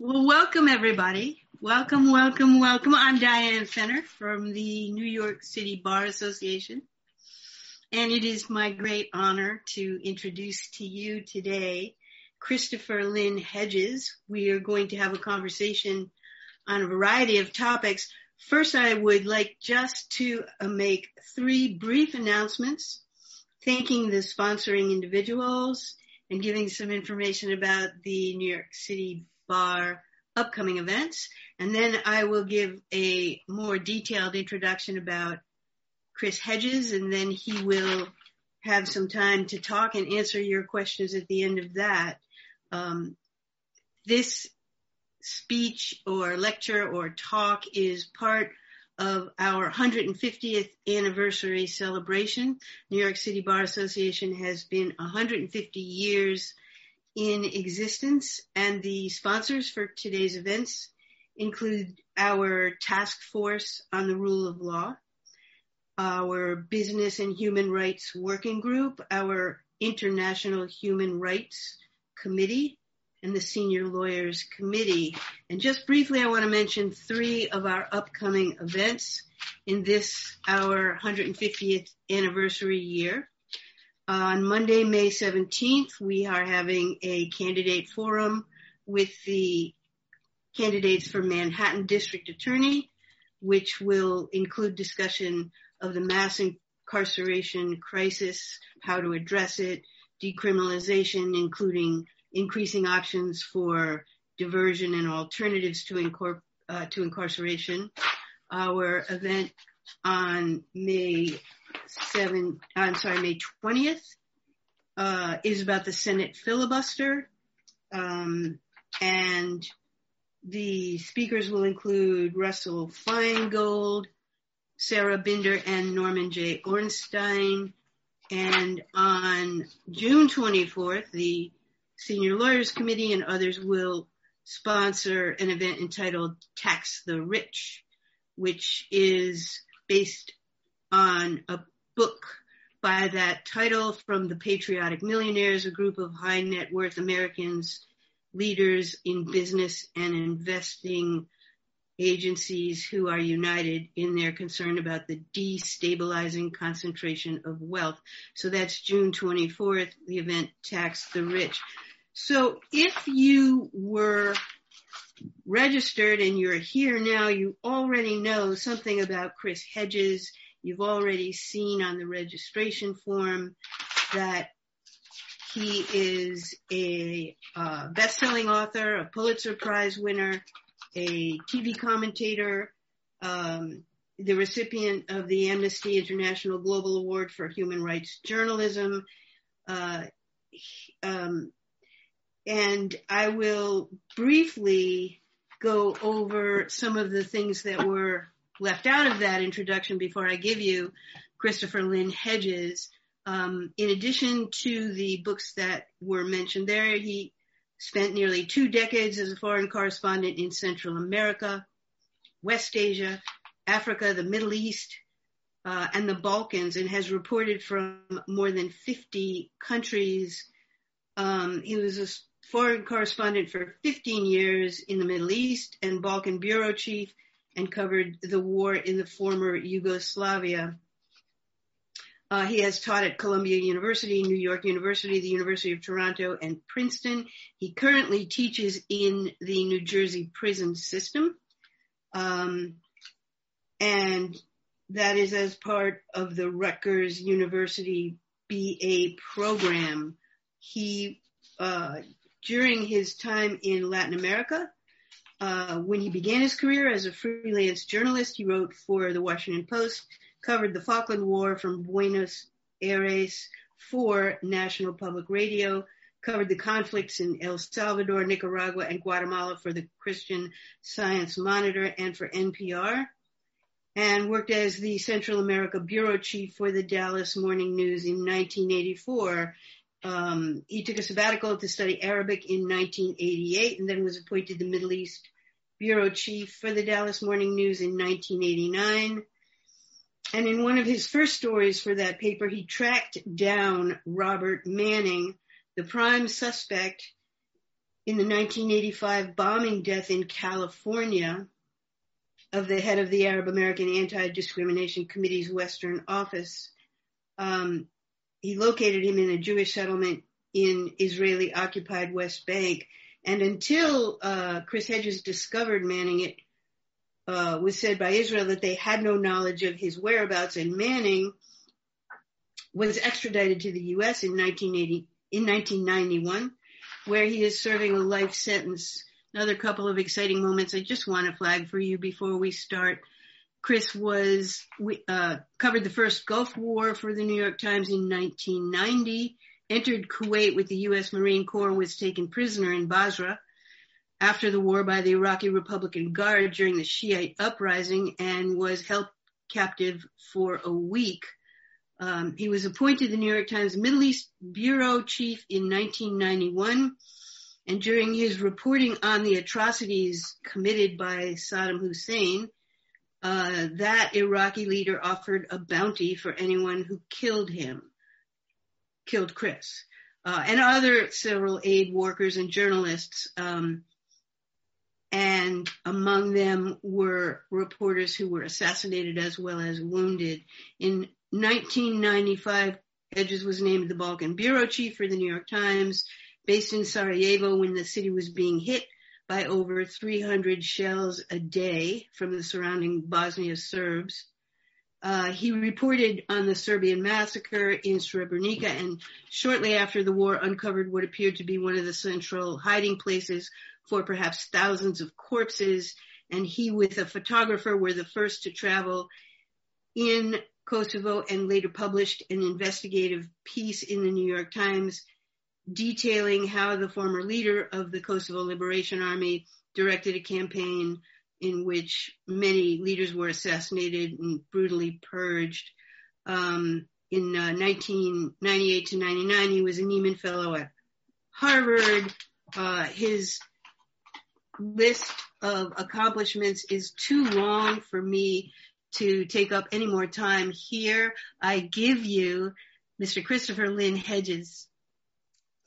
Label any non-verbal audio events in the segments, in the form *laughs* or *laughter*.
Well, welcome everybody. Welcome, welcome, welcome. I'm Diane Fenner from the New York City Bar Association. And it is my great honor to introduce to you today Christopher Lynn Hedges. We are going to have a conversation on a variety of topics. First, I would like just to uh, make three brief announcements, thanking the sponsoring individuals and giving some information about the New York City Bar upcoming events. And then I will give a more detailed introduction about Chris Hedges, and then he will have some time to talk and answer your questions at the end of that. Um, this speech or lecture or talk is part of our 150th anniversary celebration. New York City Bar Association has been 150 years in existence and the sponsors for today's events include our task force on the rule of law, our business and human rights working group, our international human rights committee, and the Senior Lawyers Committee. And just briefly, I want to mention three of our upcoming events in this, our 150th anniversary year. On Monday, May 17th, we are having a candidate forum with the candidates for Manhattan District Attorney, which will include discussion of the mass incarceration crisis, how to address it, decriminalization, including increasing options for diversion and alternatives to, uh, to incarceration. Our event on May 7, I'm sorry, May 20th uh, is about the Senate filibuster. Um, and the speakers will include Russell Feingold, Sarah Binder, and Norman J. Ornstein. And on June 24th, the Senior Lawyers Committee and others will sponsor an event entitled Tax the Rich, which is based on a book by that title from the Patriotic Millionaires, a group of high net worth Americans, leaders in business and investing agencies who are united in their concern about the destabilizing concentration of wealth. So that's June 24th, the event Tax the Rich. So if you were registered and you're here now, you already know something about Chris Hedges. You've already seen on the registration form that he is a uh, best-selling author, a Pulitzer Prize winner, a TV commentator, um, the recipient of the Amnesty International Global Award for Human Rights Journalism. Uh, um, and I will briefly go over some of the things that were left out of that introduction before I give you Christopher Lynn Hedges. Um, in addition to the books that were mentioned there, he spent nearly two decades as a foreign correspondent in Central America, West Asia, Africa, the Middle East, uh, and the Balkans, and has reported from more than 50 countries. Um, he was a foreign correspondent for 15 years in the Middle East and Balkan bureau chief and covered the war in the former Yugoslavia. Uh, he has taught at Columbia University, New York University, the University of Toronto, and Princeton. He currently teaches in the New Jersey prison system. Um, and that is as part of the Rutgers University BA program. He uh, during his time in Latin America. Uh, when he began his career as a freelance journalist, he wrote for the Washington Post, covered the Falkland War from Buenos Aires for National Public Radio, covered the conflicts in El Salvador, Nicaragua, and Guatemala for the Christian Science Monitor and for NPR, and worked as the Central America bureau chief for the Dallas Morning News in 1984 um, he took a sabbatical to study Arabic in 1988 and then was appointed the Middle East bureau chief for the Dallas Morning News in 1989. And in one of his first stories for that paper, he tracked down Robert Manning, the prime suspect in the 1985 bombing death in California of the head of the Arab American Anti-Discrimination Committee's Western office. Um, he located him in a Jewish settlement in Israeli occupied West Bank. And until uh, Chris Hedges discovered Manning, it uh, was said by Israel that they had no knowledge of his whereabouts. And Manning was extradited to the U.S. in 1980, in 1991, where he is serving a life sentence. Another couple of exciting moments I just want to flag for you before we start. Chris was uh, covered the first Gulf War for the New York Times in 1990. Entered Kuwait with the U.S. Marine Corps. Was taken prisoner in Basra after the war by the Iraqi Republican Guard during the Shiite uprising and was held captive for a week. Um, he was appointed the New York Times Middle East bureau chief in 1991. And during his reporting on the atrocities committed by Saddam Hussein, uh, that Iraqi leader offered a bounty for anyone who killed him, killed Chris, uh, and other several aid workers and journalists. Um, and among them were reporters who were assassinated as well as wounded. In 1995, Hedges was named the Balkan bureau chief for the New York Times, based in Sarajevo when the city was being hit by over 300 shells a day from the surrounding Bosnia Serbs. Uh, he reported on the Serbian massacre in Srebrenica and shortly after the war uncovered what appeared to be one of the central hiding places for perhaps thousands of corpses. And he with a photographer were the first to travel in Kosovo and later published an investigative piece in the New York Times detailing how the former leader of the Kosovo Liberation Army directed a campaign in which many leaders were assassinated and brutally purged. Um, in uh, 1998 to 99, he was a Nieman Fellow at Harvard. Uh, his list of accomplishments is too long for me to take up any more time here. I give you Mr. Christopher Lynn Hedges.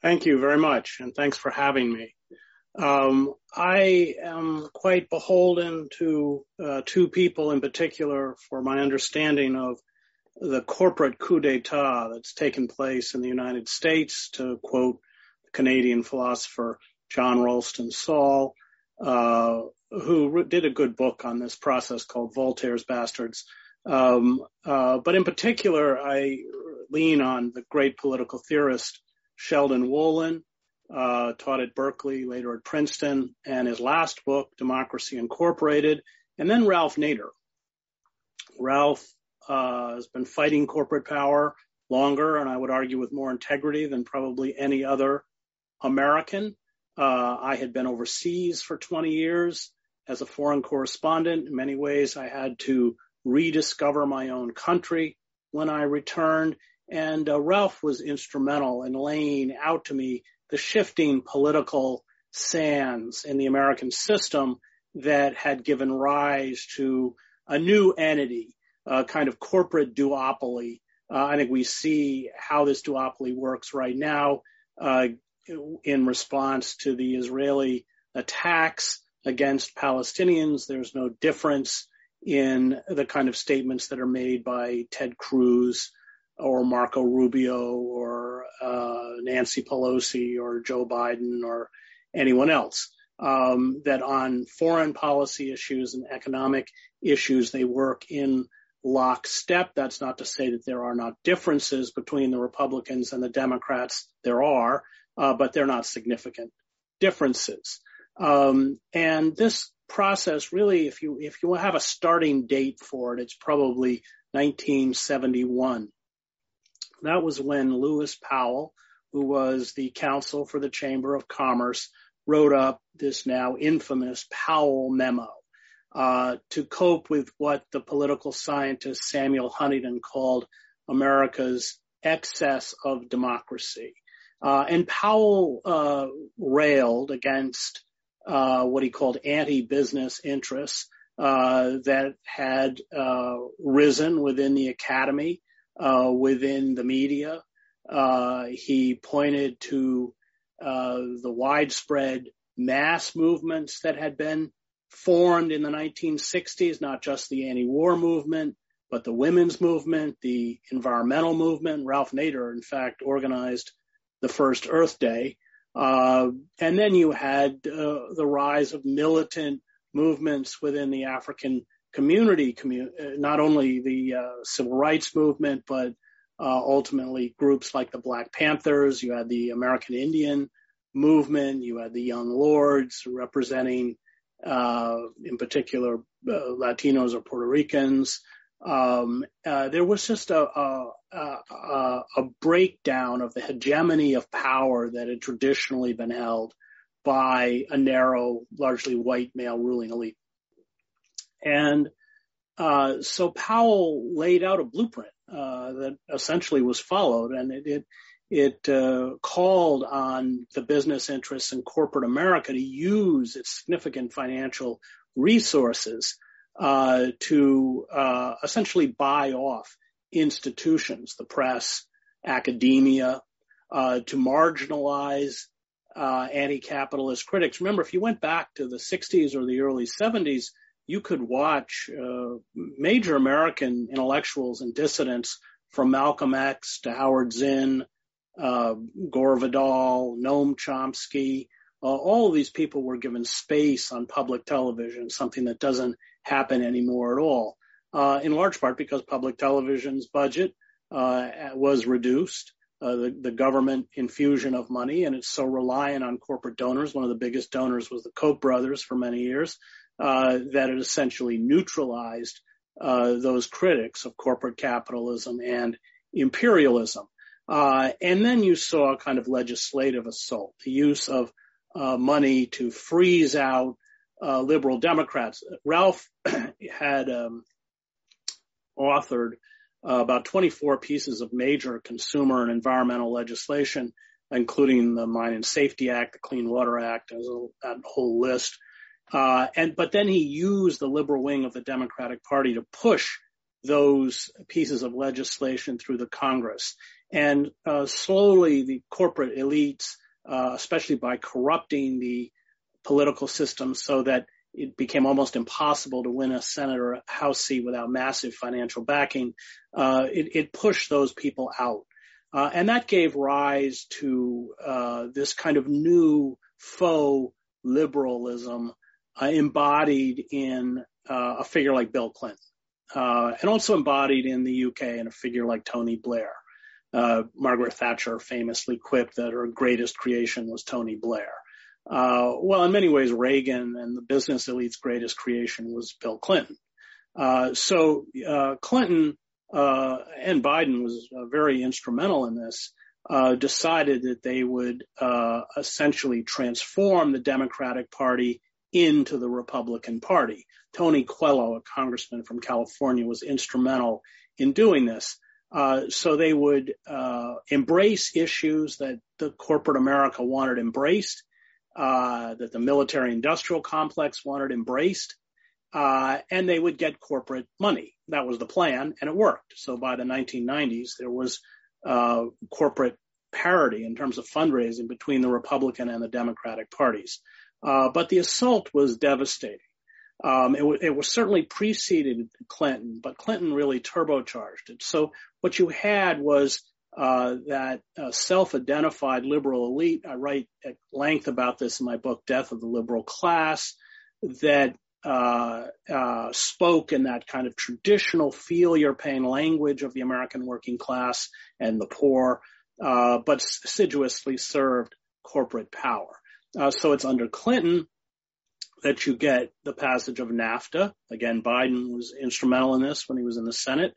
Thank you very much, and thanks for having me. Um, I am quite beholden to uh, two people in particular for my understanding of the corporate coup d'etat that's taken place in the United States, to quote the Canadian philosopher John Ralston Saul, uh, who did a good book on this process called Voltaire's Bastards. Um, uh, but in particular, I lean on the great political theorist Sheldon Wolin, uh, taught at Berkeley, later at Princeton, and his last book, Democracy Incorporated, and then Ralph Nader. Ralph uh, has been fighting corporate power longer, and I would argue with more integrity than probably any other American. Uh, I had been overseas for 20 years as a foreign correspondent. In many ways, I had to rediscover my own country when I returned. And uh, Ralph was instrumental in laying out to me the shifting political sands in the American system that had given rise to a new entity, a kind of corporate duopoly. Uh, I think we see how this duopoly works right now uh, in response to the Israeli attacks against Palestinians. There's no difference in the kind of statements that are made by Ted Cruz or Marco Rubio or uh, Nancy Pelosi or Joe Biden or anyone else. Um, that on foreign policy issues and economic issues, they work in lockstep. That's not to say that there are not differences between the Republicans and the Democrats. There are, uh, but they're not significant differences. Um, and this process really, if you if you have a starting date for it, it's probably 1971. That was when Lewis Powell, who was the counsel for the Chamber of Commerce, wrote up this now infamous Powell memo uh, to cope with what the political scientist Samuel Huntington called America's excess of democracy. Uh, and Powell uh, railed against uh, what he called anti-business interests uh, that had uh, risen within the academy, uh, within the media. he pointed to uh, the widespread mass movements that had been formed in the 1960s, not just the anti-war movement, but the women's movement, the environmental movement. Ralph Nader, in fact, organized the first Earth Day. Uh, and then you had uh, the rise of militant movements within the African community, commu- uh, not only the uh, civil rights movement, but uh, ultimately groups like the Black Panthers. You had the American Indian movement. You had the Young Lords representing, uh, in particular, Latinos or Puerto Ricans. Um, there was just a, a a, a breakdown of the hegemony of power that had traditionally been held by a narrow, largely white male ruling elite. And uh, so Powell laid out a blueprint uh, that essentially was followed, and it it, it uh, called on the business interests in corporate America to use its significant financial resources uh, to uh, essentially buy off institutions, the press, academia, uh, to marginalize uh, anti-capitalist critics. Remember, if you went back to the 60s or the early 70s, you could watch uh, major American intellectuals and dissidents from Malcolm X to Howard Zinn, uh, Gore Vidal, Noam Chomsky. Uh, all of these people were given space on public television, something that doesn't happen anymore at all uh, in large part because public television's budget uh, was reduced. Uh, the, the, government infusion of money, and it's so reliant on corporate donors. One of the biggest donors was the Koch brothers for many years, that it essentially neutralized uh, those critics of corporate capitalism and imperialism. Uh, and then you saw a kind of legislative assault, the use of money to freeze out liberal Democrats. Ralph *clears throat* had um, authored uh, about 24 pieces of major consumer and environmental legislation, including the Mine and Safety Act, the Clean Water Act, that whole list. Uh, and but then he used the liberal wing of the Democratic Party to push those pieces of legislation through the Congress. And uh, slowly, the corporate elites, uh, especially by corrupting the political system, so that it became almost impossible to win a Senate or a House seat without massive financial backing. Uh, it, it, pushed those people out. Uh, and that gave rise to uh, this kind of new faux liberalism embodied in uh, a figure like Bill Clinton, uh, and also embodied in the UK in a figure like Tony Blair. Margaret Thatcher famously quipped that her greatest creation was Tony Blair. Uh, well, in many ways, Reagan and the business elite's greatest creation was Bill Clinton. Uh, so uh, Clinton uh, and Biden was uh, very instrumental in this. Uh, decided that they would essentially transform the Democratic Party into the Republican Party. Tony Coelho, a congressman from California, was instrumental in doing this. so they would embrace issues that the corporate America wanted embraced uh, that the military industrial complex wanted embraced, uh, and they would get corporate money. That was the plan, and it worked. So by the 1990s, there was uh, corporate parity in terms of fundraising between the Republican and the Democratic parties. Uh, but the assault was devastating. Um, it, w- it, was certainly preceded Clinton, but Clinton really turbocharged it. So what you had was uh, that uh, self-identified liberal elite, I write at length about this in my book, Death of the Liberal Class, that uh, uh spoke in that kind of traditional feel your pain language of the American working class and the poor, uh, but assiduously served corporate power. So it's under Clinton that you get the passage of NAFTA. Again, Biden was instrumental in this when he was in the Senate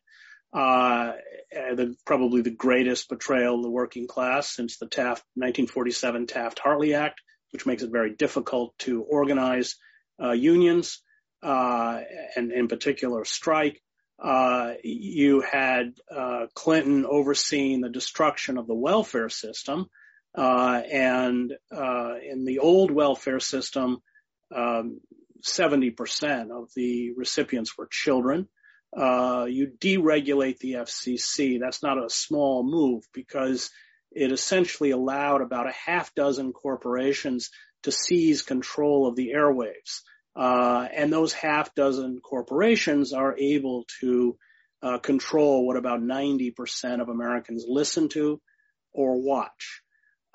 uh, the, probably the greatest betrayal of the working class since the Taft 1947 Taft-Hartley Act, which makes it very difficult to organize uh, unions uh, and, in particular, strike. Uh, you had uh, Clinton overseeing the destruction of the welfare system, uh, and in the old welfare system, um, 70% of the recipients were children. Uh, you deregulate the FCC. That's not a small move because it essentially allowed about a half dozen corporations to seize control of the airwaves. Uh, and those half dozen corporations are able to uh, control what about 90% of Americans listen to or watch.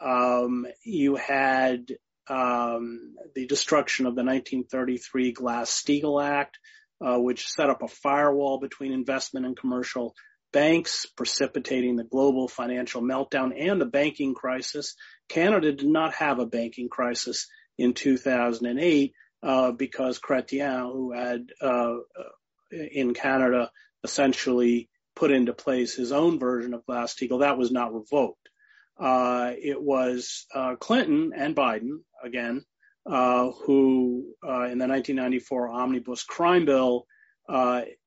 Um, you had um, the destruction of the 1933 Glass-Steagall Act, uh, which set up a firewall between investment and commercial banks, precipitating the global financial meltdown and the banking crisis. Canada did not have a banking crisis in 2008 uh, because Chrétien, who had uh, in Canada essentially put into place his own version of Glass-Steagall, that was not revoked. Uh, it was uh, Clinton and Biden again uh, who, uh, in the 1994 omnibus crime bill,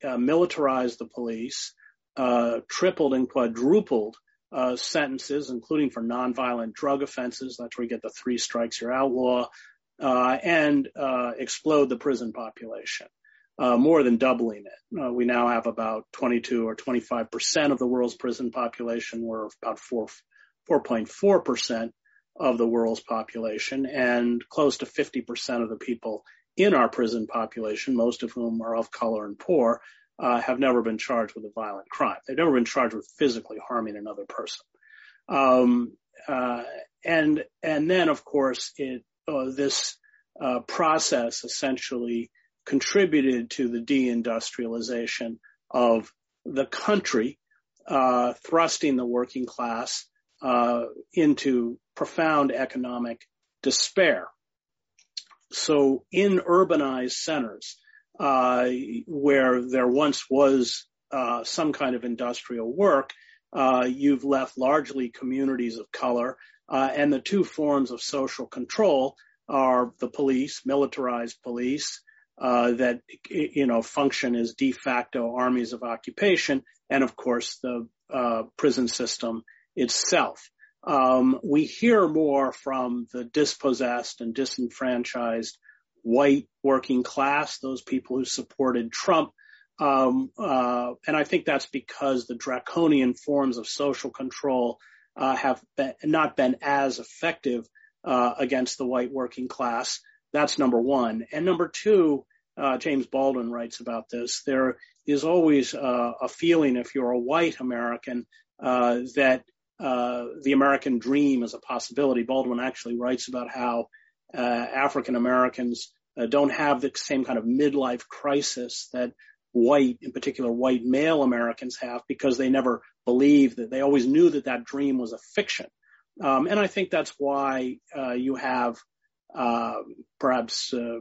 militarized the police, tripled and quadrupled uh, sentences, including for nonviolent drug offenses. That's where you get the three strikes you're outlaw, uh, and uh, explode the prison population, uh, more than doubling it. Uh, we now have about 22 or 25 percent of the world's prison population. We're about 4 4.4 percent of the world's population, and close to 50 percent of the people in our prison population, most of whom are of color and poor, uh, have never been charged with a violent crime. They've never been charged with physically harming another person. Um, uh, and and then, of course, it uh, this uh, process essentially contributed to the deindustrialization of the country, uh, thrusting the working class into profound economic despair. So, in urbanized centers, uh, where there once was uh, some kind of industrial work, uh, you've left largely communities of color, uh, and the two forms of social control are the police, militarized police, uh, that you know function as de facto armies of occupation, and of course the uh, prison system itself. Um, we hear more from the dispossessed and disenfranchised white working class, those people who supported Trump. Um, uh, and I think that's because the draconian forms of social control uh, have been, not been as effective uh, against the white working class. That's number one. And number two, uh, James Baldwin writes about this. There is always uh, a feeling, if you're a white American, uh, the American dream is a possibility. Baldwin actually writes about how uh, African Americans uh, don't have the same kind of midlife crisis that white, in particular white male Americans have because they never believed that they always knew that that dream was a fiction. Um, and I think that's why uh, you have uh, perhaps uh,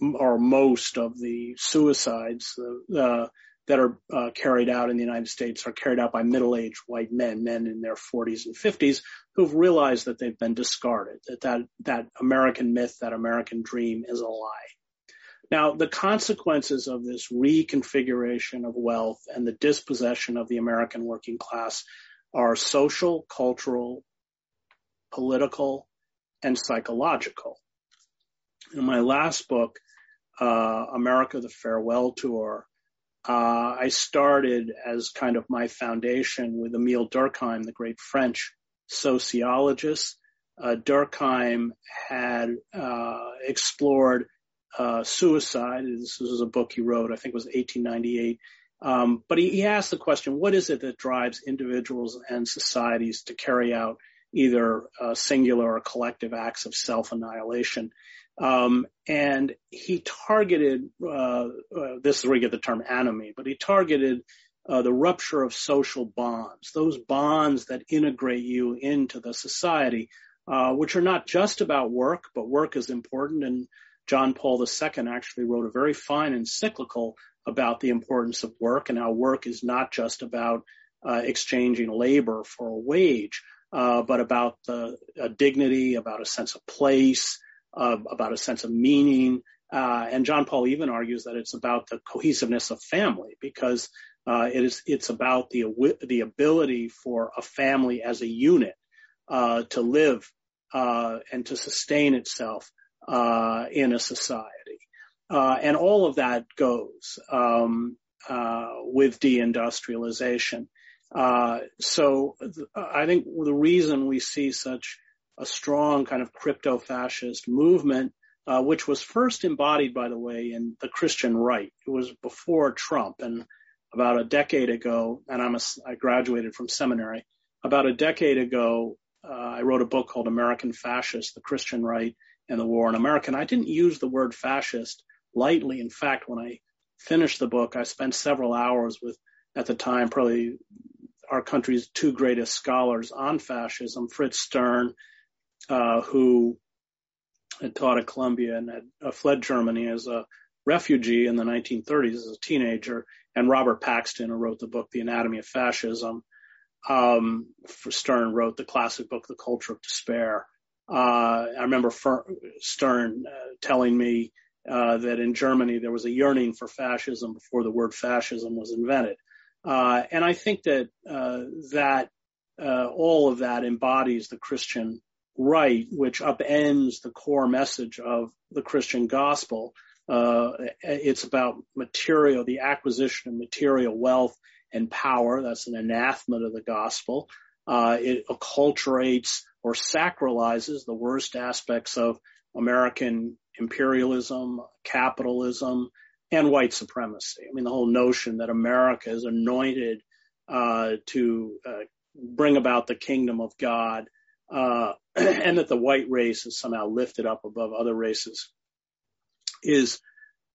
or most of the suicides uh, that are uh, carried out in the United States are carried out by middle-aged white men, men in their 40s and 50s, who've realized that they've been discarded, that that, that American myth, that American dream is a lie. Now, the consequences of this reconfiguration of wealth and the dispossession of the American working class are social, cultural, political, and psychological. In my last book, uh, America the Farewell Tour, uh, I started as kind of my foundation with Emile Durkheim, the great French sociologist. Uh, Durkheim had uh, explored uh, suicide. This was a book he wrote, I think it was 1898. Um, but he, he asked the question, what is it that drives individuals and societies to carry out either uh, singular or collective acts of self-annihilation? Um, and he targeted, uh, uh, this is where you get the term anomie, but he targeted uh, the rupture of social bonds, those bonds that integrate you into the society, uh, which are not just about work, but work is important. And John Paul II actually wrote a very fine encyclical about the importance of work and how work is not just about uh, exchanging labor for a wage, uh, but about the dignity, about a sense of place, uh, about a sense of meaning. Uh, and John Paul even argues that it's about the cohesiveness of family because uh, it is it's about the the ability for a family as a unit uh, to live uh, and to sustain itself uh, in a society, and all of that goes um, with deindustrialization. Uh, so th- I think the reason we see such a strong kind of crypto-fascist movement, uh, which was first embodied, by the way, in the Christian right. It was before Trump and about a decade ago, and I'm a, I graduated from seminary. About a decade ago, uh, I wrote a book called American Fascist, the Christian Right and the War in America. And I didn't use the word fascist lightly. In fact, when I finished the book, I spent several hours with, at the time, probably our country's two greatest scholars on fascism, Fritz Stern, uh, who had taught at Columbia and had uh, fled Germany as a refugee in the 1930s as a teenager, and Robert Paxton, who wrote the book The Anatomy of Fascism. Um, Stern wrote the classic book The Culture of Despair. Uh, I remember Stern uh, telling me uh, that in Germany there was a yearning for fascism before the word fascism was invented. Uh, and I think that uh, that all of that embodies the Christian right, which upends the core message of the Christian gospel. Uh, it's about material, the acquisition of material wealth and power. That's an anathema to the gospel. Uh, it acculturates or sacralizes the worst aspects of American imperialism, capitalism, and white supremacy. I mean, the whole notion that America is anointed uh, to uh, bring about the kingdom of God, uh, *clears throat* and that the white race is somehow lifted up above other races, is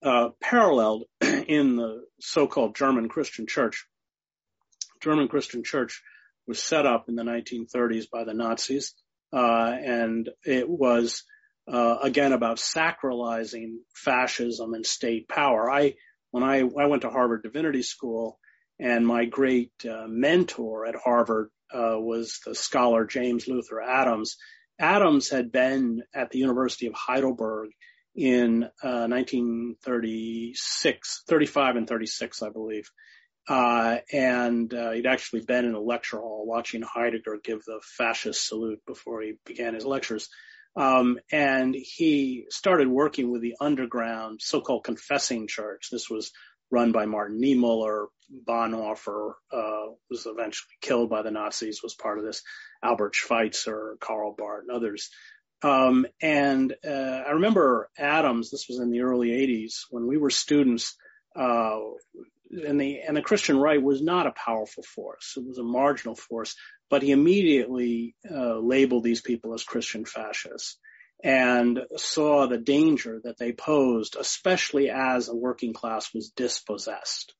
uh, paralleled *clears throat* in the so-called German Christian Church. German Christian Church was set up in the 1930s by the Nazis, uh, and it was uh, again about sacralizing fascism and state power. I when I I went to Harvard Divinity School, and my great uh, mentor at Harvard uh, was the scholar James Luther Adams. Adams had been at the University of Heidelberg in 1936, uh, 35 and 36, I believe. Uh, and uh, he'd actually been in a lecture hall watching Heidegger give the fascist salute before he began his lectures. Um, and he started working with the underground so-called confessing church. This was run by Martin Niemöller. Bonhoeffer uh, was eventually killed by the Nazis, was part of this. Albert Schweitzer, Karl Barth, and others. Um, and uh, I remember Adams. This was in the early '80s when we were students. Uh, and the and the Christian right was not a powerful force; it was a marginal force. But he immediately uh, labeled these people as Christian fascists and saw the danger that they posed, especially as a working class was dispossessed.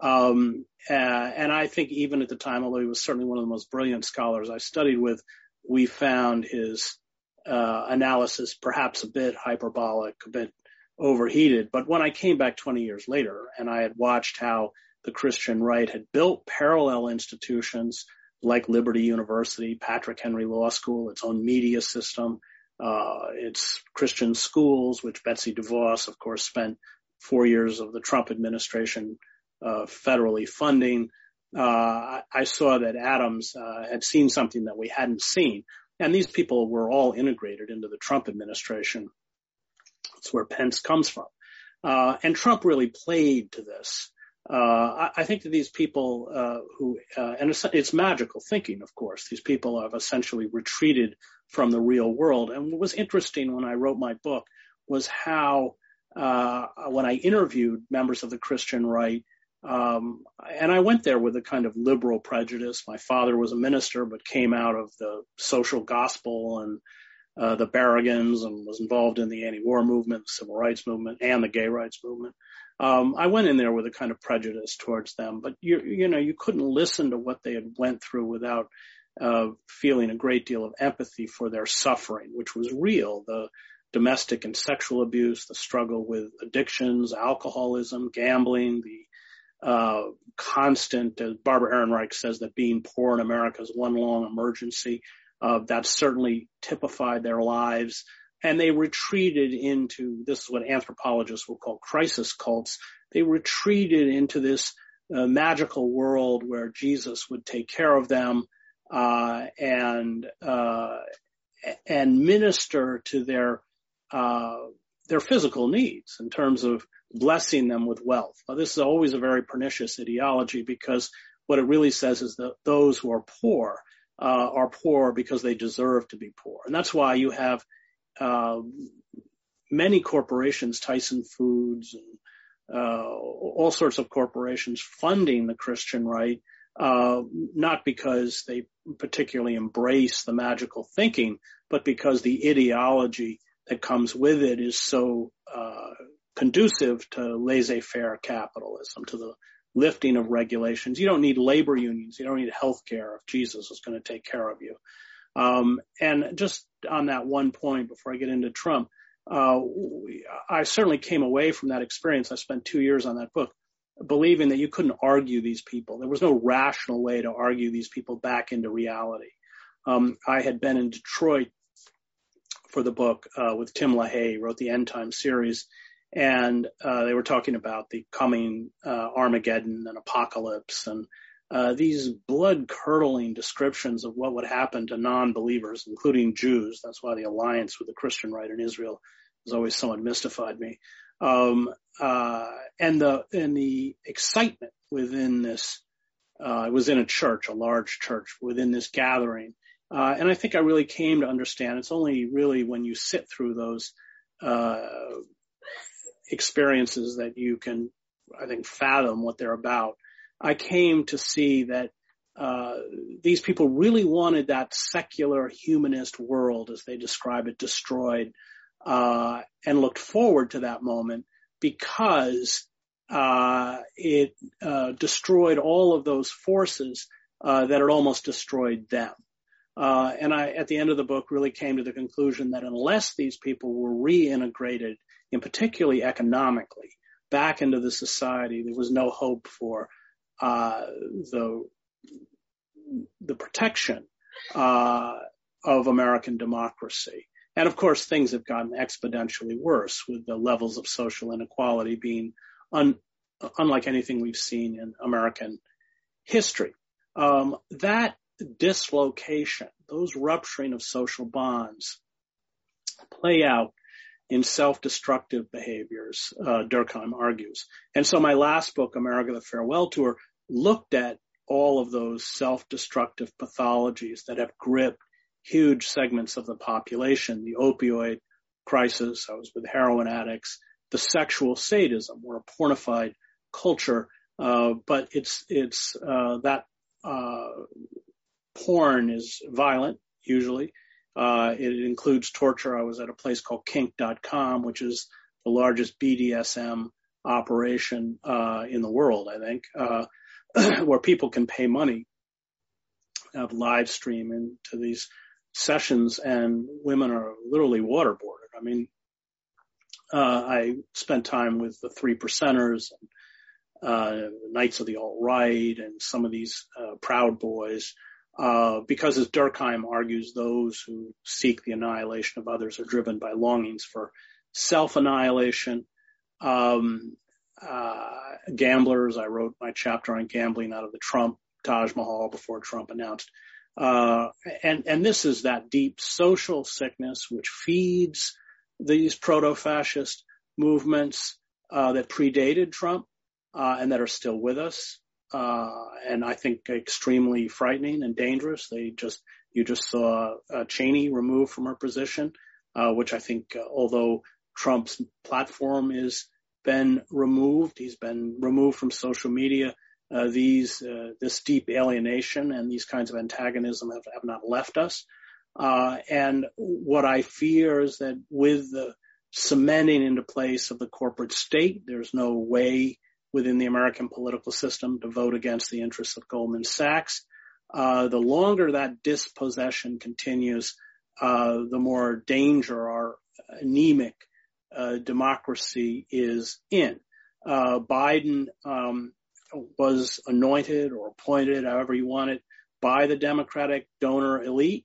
Um, uh, and I think even at the time, although he was certainly one of the most brilliant scholars I studied with, we found his uh, analysis perhaps a bit hyperbolic, a bit overheated. But when I came back 20 years later and I had watched how the Christian right had built parallel institutions like Liberty University, Patrick Henry Law School, its own media system, uh, its Christian schools, which Betsy DeVos, of course, spent four years of the Trump administration uh, federally funding. Uh, I saw that Adams uh, had seen something that we hadn't seen, and these people were all integrated into the Trump administration. That's where Pence comes from. Uh, and Trump really played to this. Uh, I, I, think that these people uh, who, and it's, it's, magical thinking, of course. These people have essentially retreated from the real world. And what was interesting when I wrote my book was how, uh, when I interviewed members of the Christian right, um, and I went there with a kind of liberal prejudice. My father was a minister, but came out of the social gospel and uh, the Berrigans and was involved in the anti-war movement, the civil rights movement, and the gay rights movement. Um, I went in there with a kind of prejudice towards them, but you, you know, you couldn't listen to what they had went through without uh, feeling a great deal of empathy for their suffering, which was real. The domestic and sexual abuse, the struggle with addictions, alcoholism, gambling, the uh, constant, as Barbara Ehrenreich says, that being poor in America is one long emergency. Uh, that certainly typified their lives. And they retreated into, this is what anthropologists will call crisis cults. They retreated into this uh, magical world where Jesus would take care of them, uh, and, uh, and minister to their, uh, their physical needs in terms of blessing them with wealth. Now, this is always a very pernicious ideology because What it really says is that those who are poor uh, are poor because they deserve to be poor, and that's why you have uh, many corporations, Tyson Foods and uh, all sorts of corporations funding the Christian right, uh, not because they particularly embrace the magical thinking, but because the ideology that comes with it is so uh, conducive to laissez-faire capitalism, to the lifting of regulations. You don't need labor unions. You don't need health care if Jesus is going to take care of you. Um, and just on that one point before I get into Trump, uh, I certainly came away from that experience. I spent two years on that book believing that you couldn't argue these people. There was no rational way to argue these people back into reality. Um, I had been in Detroit for the book uh, with Tim LaHaye, wrote the End Time series, and uh, they were talking about the coming uh, Armageddon and apocalypse and uh, these blood curdling descriptions of what would happen to non-believers, including Jews. That's why the alliance with the Christian right in Israel has always somewhat mystified me. Um, uh, and the and the excitement within this. Uh, was in a church, a large church, within this gathering, uh, and I think I really came to understand. It's only really when you sit through those uh, experiences that you can, I think, fathom what they're about. I came to see that uh, these people really wanted that secular humanist world, as they describe it, destroyed, uh, and looked forward to that moment because uh, it uh, destroyed all of those forces uh, that had almost destroyed them. Uh, and I, at the end of the book, really came to the conclusion that unless these people were reintegrated, and particularly economically, back into the society, there was no hope for uh, the the protection uh, of American democracy. And of course, things have gotten exponentially worse with the levels of social inequality being un, unlike anything we've seen in American history. Um, that dislocation, those rupturing of social bonds, play out in self-destructive behaviors, uh, Durkheim argues. And so my last book, America the Farewell Tour, looked at all of those self-destructive pathologies that have gripped huge segments of the population, the opioid crisis, I was with heroin addicts, the sexual sadism, we're a pornified culture, uh, but it's, it's, uh, that, uh, porn is violent, usually. Uh, it includes torture. I was at a place called kink.com, which is the largest BDSM operation, uh, in the world, I think, uh, *clears throat* where people can pay money, have live stream into these sessions and women are literally waterboarded. I mean, uh, I spent time with the three percenters and, uh, Knights of the Alt Right and some of these, uh, Proud Boys, uh, because as Durkheim argues, those who seek the annihilation of others are driven by longings for self-annihilation. Um, uh, gamblers, I wrote my chapter on gambling out of the Trump Taj Mahal before Trump announced uh, and, and this is that deep social sickness which feeds these proto-fascist movements uh, that predated Trump uh, and that are still with us. Uh, and I think extremely frightening and dangerous. They just you just saw uh, Cheney removed from her position, uh, which I think, although Trump's platform is been removed, he's been removed from social media uh, these uh, this deep alienation and these kinds of antagonism have, have not left us. Uh, and what I fear is that with the cementing into place of the corporate state, there's no way within the American political system to vote against the interests of Goldman Sachs. Uh, the longer that dispossession continues, uh, the more danger our anemic uh, democracy is in. Biden um, was anointed or appointed, however you want it, by the Democratic donor elite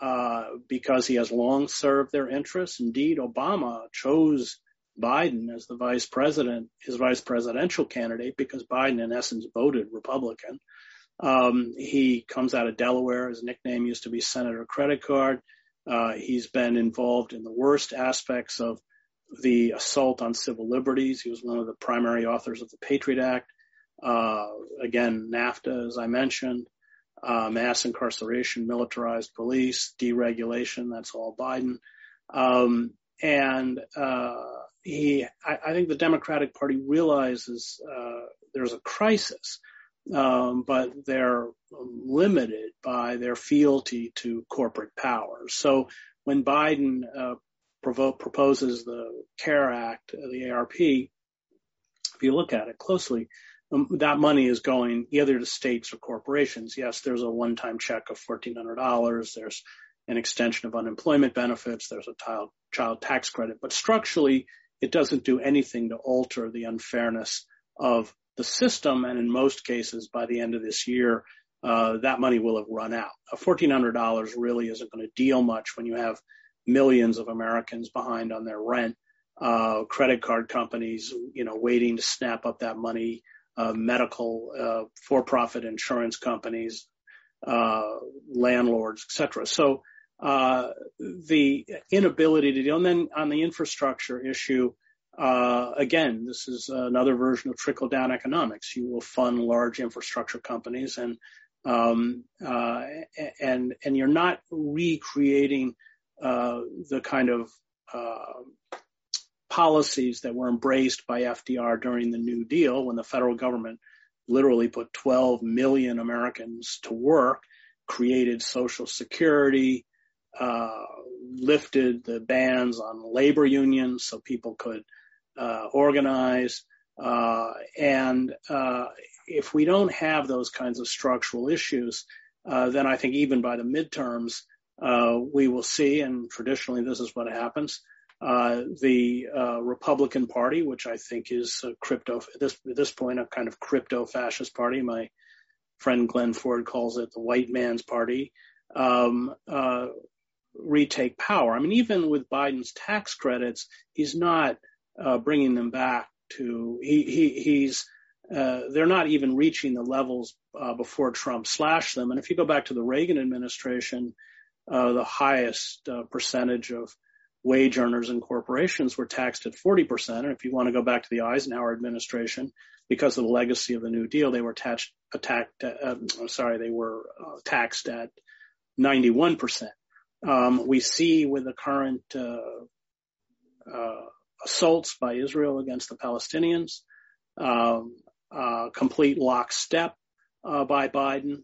uh, because he has long served their interests. Indeed, Obama chose Biden as the vice president, his vice presidential candidate, because Biden, in essence, voted Republican. Um, he comes out of Delaware. His nickname used to be Senator Credit Card. Uh, he's been involved in the worst aspects of the assault on civil liberties. He was one of the primary authors of the Patriot Act. Uh, again, NAFTA, as I mentioned, uh, mass incarceration, militarized police, deregulation. That's all Biden. Um, and uh, he, I, I, think the Democratic Party realizes uh, there's a crisis, um, but they're limited by their fealty to corporate power. So when Biden uh, provo- proposes the CARE Act, the ARP, if you look at it closely, that money is going either to states or corporations. Yes, there's a one-time check of $1,400. There's an extension of unemployment benefits. There's a child, child tax credit, but structurally, it doesn't do anything to alter the unfairness of the system. And in most cases, by the end of this year, uh, that money will have run out. $1,400 really isn't going to deal much when you have millions of Americans behind on their rent, uh, credit card companies, you know, waiting to snap up that money medical, uh, for-profit insurance companies, uh, landlords, etc. So uh, the inability to deal, and then on the infrastructure issue, uh, again, this is another version of trickle-down economics. You will fund large infrastructure companies, and um, and and you're not recreating the kind of policies that were embraced by FDR during the New Deal when the federal government literally put 12 million Americans to work, created Social Security, uh, lifted the bans on labor unions so people could uh, organize. Uh, and uh, if we don't have those kinds of structural issues, uh, then I think even by the midterms, uh, we will see, and traditionally this is what happens, uh, the uh, Republican Party, which I think is crypto at this at this point a kind of crypto fascist party. My friend Glen Ford calls it the white man's party. Um, uh, retake power. I mean, even with Biden's tax credits, he's not uh, bringing them back to he, he he's uh, they're not even reaching the levels uh, before Trump slashed them. And if you go back to the Reagan administration, the highest percentage of wage earners and corporations were taxed at 40%. And if you want to go back to the Eisenhower administration, because of the legacy of the New Deal, they were attached, attacked, uh, sorry, they were uh, taxed at 91%. Um, we see with the current uh, uh assaults by Israel against the Palestinians, um, uh, complete lockstep uh, by Biden,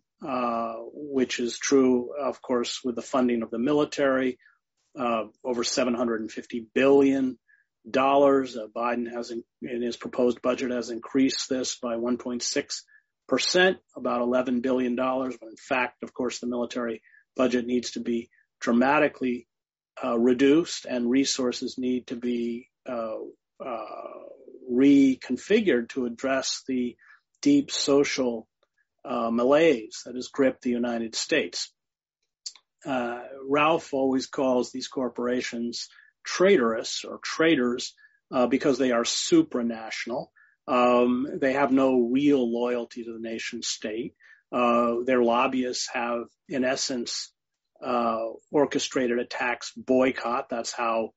which is true, of course, with the funding of the military, uh, over 750 billion dollars. Uh, Biden has, in, in, his proposed budget, has increased this by 1.6 percent, about 11 billion dollars. But in fact, of course, the military budget needs to be dramatically uh, reduced, and resources need to be uh, uh, reconfigured to address the deep social uh, malaise that has gripped the United States Ralph always calls these corporations traitorous or traitors uh, because they are supranational. Um, they have no real loyalty to the nation state. Uh, their lobbyists have, in essence, uh, orchestrated a tax boycott. That's how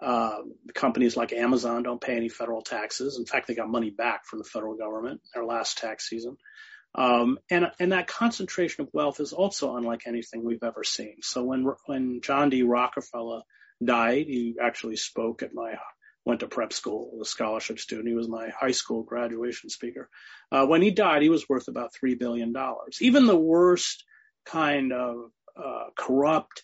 uh, companies like Amazon don't pay any federal taxes. In fact, they got money back from the federal government their last tax season. Um, and, and that concentration of wealth is also unlike anything we've ever seen. So when, when John D. Rockefeller died, he actually spoke at my, went to prep school, a scholarship student. He was my high school graduation speaker. Uh, when he died, he was worth about $3 billion. Even the worst kind of, uh, corrupt,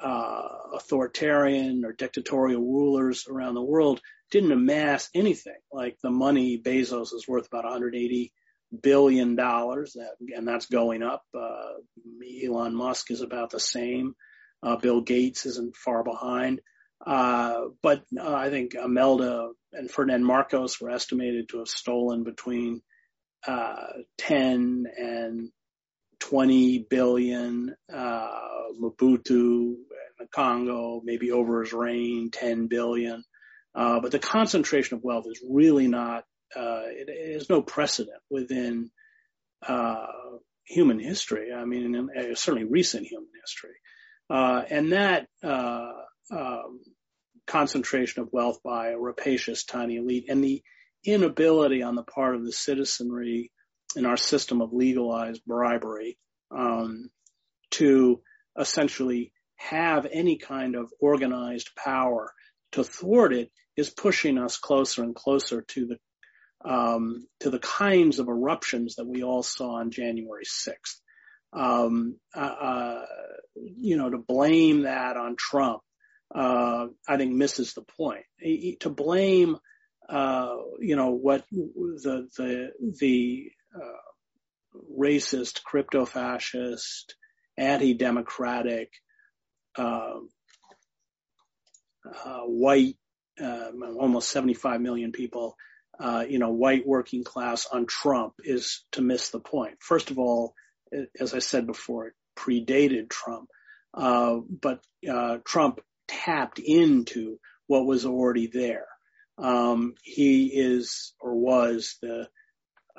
uh, authoritarian or dictatorial rulers around the world didn't amass anything like the money Bezos is worth about 180 billion dollars, and that's going up. Uh, Elon Musk is about the same. Uh, Bill Gates isn't far behind. Uh, but uh, I think Imelda and Ferdinand Marcos were estimated to have stolen between uh, 10 and 20 billion. Uh, Mobutu in the Congo, maybe over his reign, 10 billion. but the concentration of wealth is really not uh, it is no precedent within uh, human history. I mean, in, uh, certainly recent human history, uh, and that uh, um, concentration of wealth by a rapacious tiny elite, and the inability on the part of the citizenry in our system of legalized bribery um, to essentially have any kind of organized power to thwart it is pushing us closer and closer to the um, to the kinds of eruptions that we all saw on January 6th. Um, uh, uh, you know, to blame that on Trump, uh, I think misses the point. To blame, uh, you know, what the the the uh, racist, crypto fascist, anti-democratic, uh, white, almost 75 million people uh, you know, white working class on Trump is to miss the point. First of all, as I said before, it predated Trump, uh, but uh, Trump tapped into what was already there. Um, he is or was the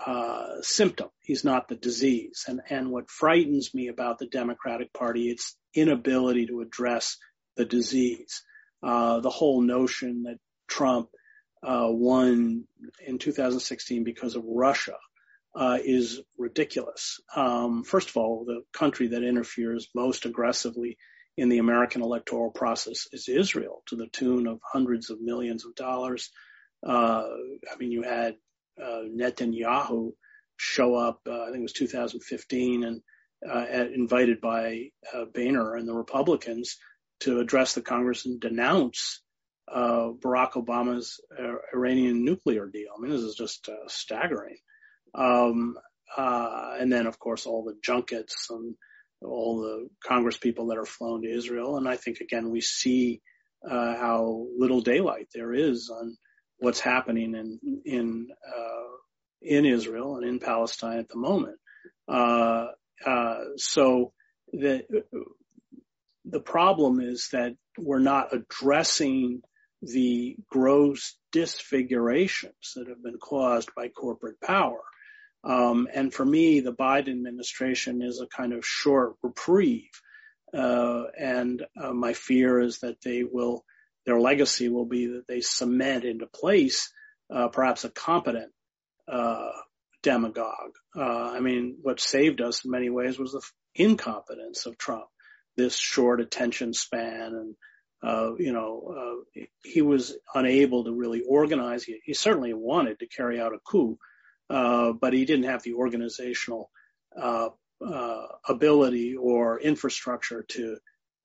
uh, symptom. He's not the disease. And and what frightens me about the Democratic Party, its inability to address the disease. Uh, the whole notion that Trump won in 2016 because of Russia uh, is ridiculous. Um, first of all, the country that interferes most aggressively in the American electoral process is Israel, to the tune of hundreds of millions of dollars. Uh, I mean, you had uh, Netanyahu show up, uh, I think it was 2015, and uh, invited by Boehner and the Republicans to address the Congress and denounce uh, Barack Obama's uh, Iranian nuclear deal. I mean, this is just uh, staggering. Um, uh, and then, of course, all the junkets and all the Congress people that are flown to Israel. And I think, again, we see uh, how little daylight there is on what's happening in in uh, in Israel and in Palestine at the moment. so the the problem is that we're not addressing the gross disfigurations that have been caused by corporate power. Um, and for me, the Biden administration is a kind of short reprieve. Uh, and uh, my fear is that they will, their legacy will be that they cement into place uh, perhaps a competent uh, demagogue. Uh, I mean, what saved us in many ways was the incompetence of Trump, this short attention span and uh, you know, uh, he was unable to really organize. He, he, certainly wanted to carry out a coup, uh, but he didn't have the organizational uh, uh, ability or infrastructure to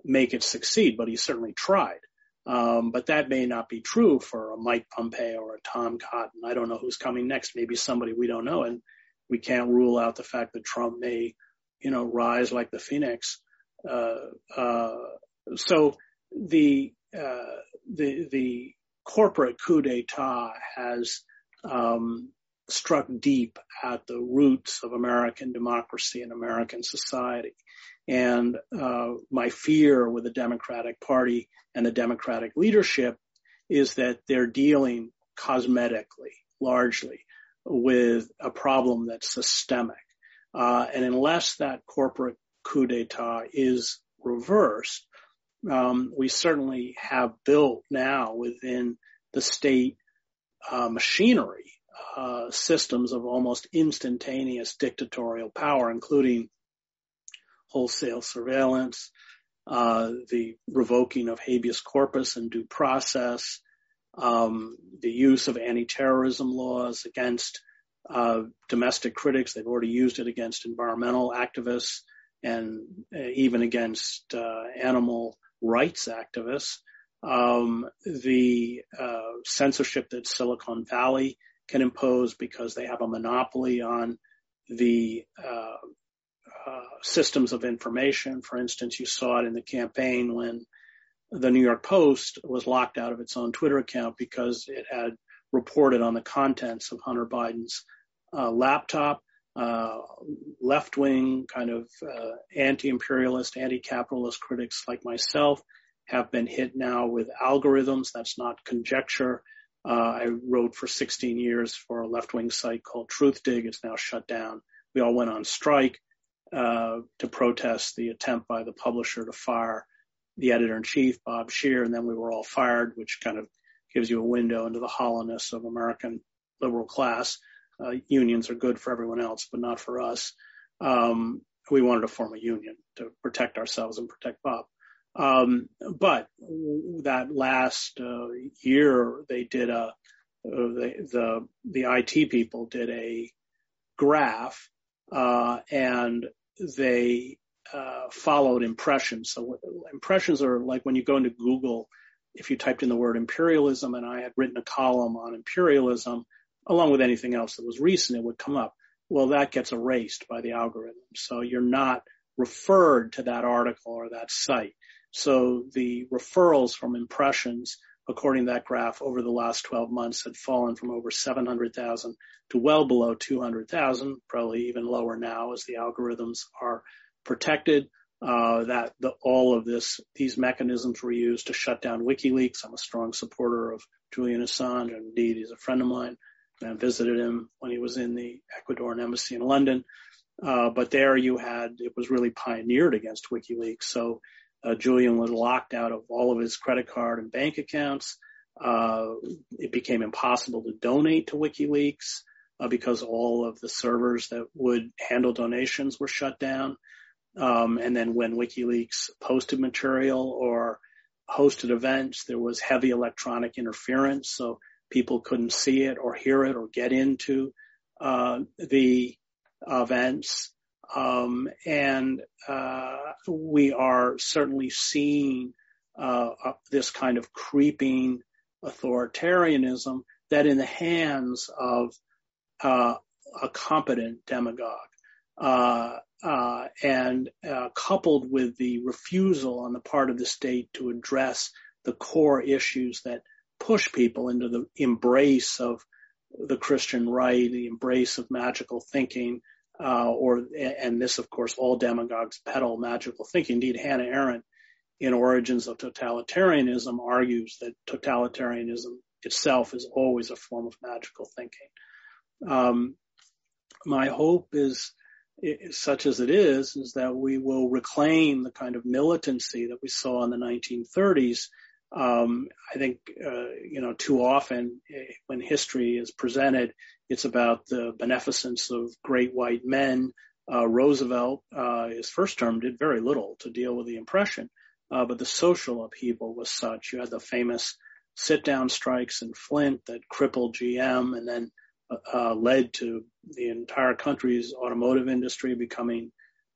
make it succeed. But he certainly tried. Um, but that may not be true for a Mike Pompeo or a Tom Cotton. I don't know who's coming next. Maybe somebody we don't know, and we can't rule out the fact that Trump may, you know, rise like the phoenix. so the uh, the the corporate coup d'état has um, struck deep at the roots of American democracy and American society. And uh, my fear with the Democratic Party and the Democratic leadership is that they're dealing cosmetically, largely, with a problem that's systemic. Uh, and unless that corporate coup d'état is reversed, um, we certainly have built now within the state uh, machinery uh, systems of almost instantaneous dictatorial power, including wholesale surveillance, uh, the revoking of habeas corpus and due process, um, the use of anti-terrorism laws against uh, domestic critics. They've already used it against environmental activists and uh, even against uh, animal rights activists, um, the uh, censorship that Silicon Valley can impose because they have a monopoly on the uh, uh, systems of information. For instance, you saw it in the campaign when the New York Post was locked out of its own Twitter account because it had reported on the contents of Hunter Biden's uh, laptop. Uh, left wing kind of uh, anti-imperialist, anti-capitalist critics like myself have been hit now with algorithms. That's not conjecture. Uh, I wrote for 16 years for a left wing site called Truthdig. It's now shut down. We all went on strike uh, to protest the attempt by the publisher to fire the editor in chief, Bob Scheer, and then we were all fired, which kind of gives you a window into the hollowness of American liberal class. Uh, unions are good for everyone else, but not for us. Um, we wanted to form a union to protect ourselves and protect Bob. Um, but that last uh, year, they did a uh, the, the the IT people did a graph, uh, and they uh, followed impressions. So impressions are like when you go into Google, if you typed in the word imperialism, and I had written a column on imperialism, along with anything else that was recent, it would come up. Well, that gets erased by the algorithm. So you're not referred to that article or that site. So the referrals from impressions, according to that graph, over the last 12 months had fallen from over 700,000 to well below 200,000, probably even lower now as the algorithms are protected. Uh, that the, all of this, these mechanisms were used to shut down WikiLeaks. I'm a strong supporter of Julian Assange, and indeed he's a friend of mine. And visited him when he was in the Ecuadorian embassy in London. Uh, but there you had, it was really pioneered against WikiLeaks. So uh, Julian was locked out of all of his credit card and bank accounts. Uh, it became impossible to donate to WikiLeaks uh, because all of the servers that would handle donations were shut down. Um, and then when WikiLeaks posted material or hosted events, there was heavy electronic interference, so people couldn't see it or hear it or get into uh, the events. Um, and uh, we are certainly seeing uh, this kind of creeping authoritarianism that in the hands of uh, a competent demagogue uh, uh, and coupled with the refusal on the part of the state to address the core issues that push people into the embrace of the Christian right, the embrace of magical thinking, uh, or and this, of course, all demagogues peddle magical thinking. Indeed, Hannah Arendt, in Origins of Totalitarianism, argues that totalitarianism itself is always a form of magical thinking. Um, my hope is, such as it is, is that we will reclaim the kind of militancy that we saw in the 1930s. Um, I think, uh, you know, too often eh, when history is presented, it's about the beneficence of great white men. Uh, Roosevelt, uh, his first term, did very little to deal with the impression, uh, but the social upheaval was such. You had the famous sit-down strikes in Flint that crippled GM and then uh, uh, led to the entire country's automotive industry becoming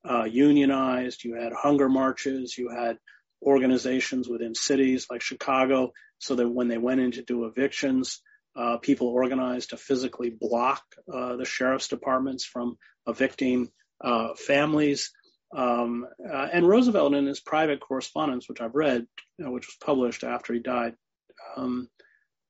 uh, unionized. You had hunger marches. You had organizations within cities like Chicago, so that when they went in to do evictions, uh, people organized to physically block uh, the sheriff's departments from evicting uh, families. Um, uh, and Roosevelt, in his private correspondence, which I've read, know, which was published after he died, um,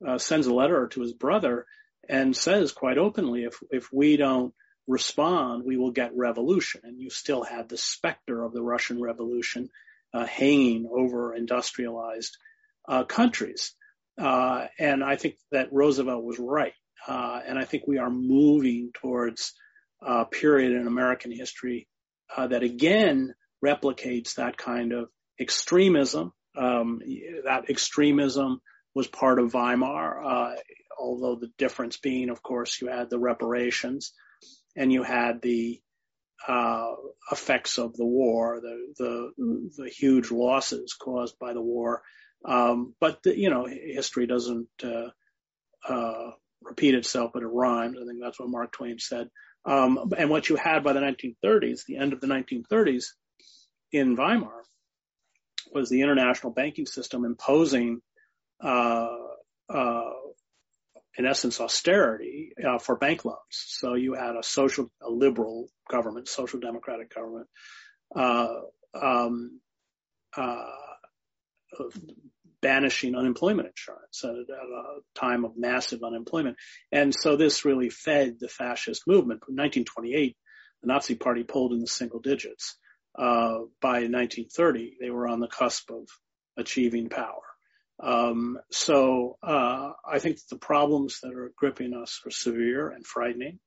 uh, sends a letter to his brother and says quite openly, if if we don't respond, we will get revolution. And you still had the specter of the Russian Revolution uh, hanging over industrialized countries. Uh, and I think that Roosevelt was right. Uh, and I think we are moving towards a period in American history uh, that again replicates that kind of extremism. Um, that extremism was part of Weimar, uh, although the difference being, of course, you had the reparations and you had the uh, effects of the war, the, the the huge losses caused by the war, um, but the, you know, history doesn't uh, uh, repeat itself, but it rhymes. I think that's what Mark Twain said. Um, and what you had by the 1930s, the end of the 1930s in Weimar, was the international banking system imposing, uh, uh in essence, austerity uh, for bank loans. So you had a social, a liberal government, social democratic government. Uh, um, banishing unemployment insurance at a time of massive unemployment. And so this really fed the fascist movement. In 1928, the Nazi party pulled in the single digits. Uh, by 1930, they were on the cusp of achieving power. Um, so uh, I think the problems that are gripping us are severe and frightening.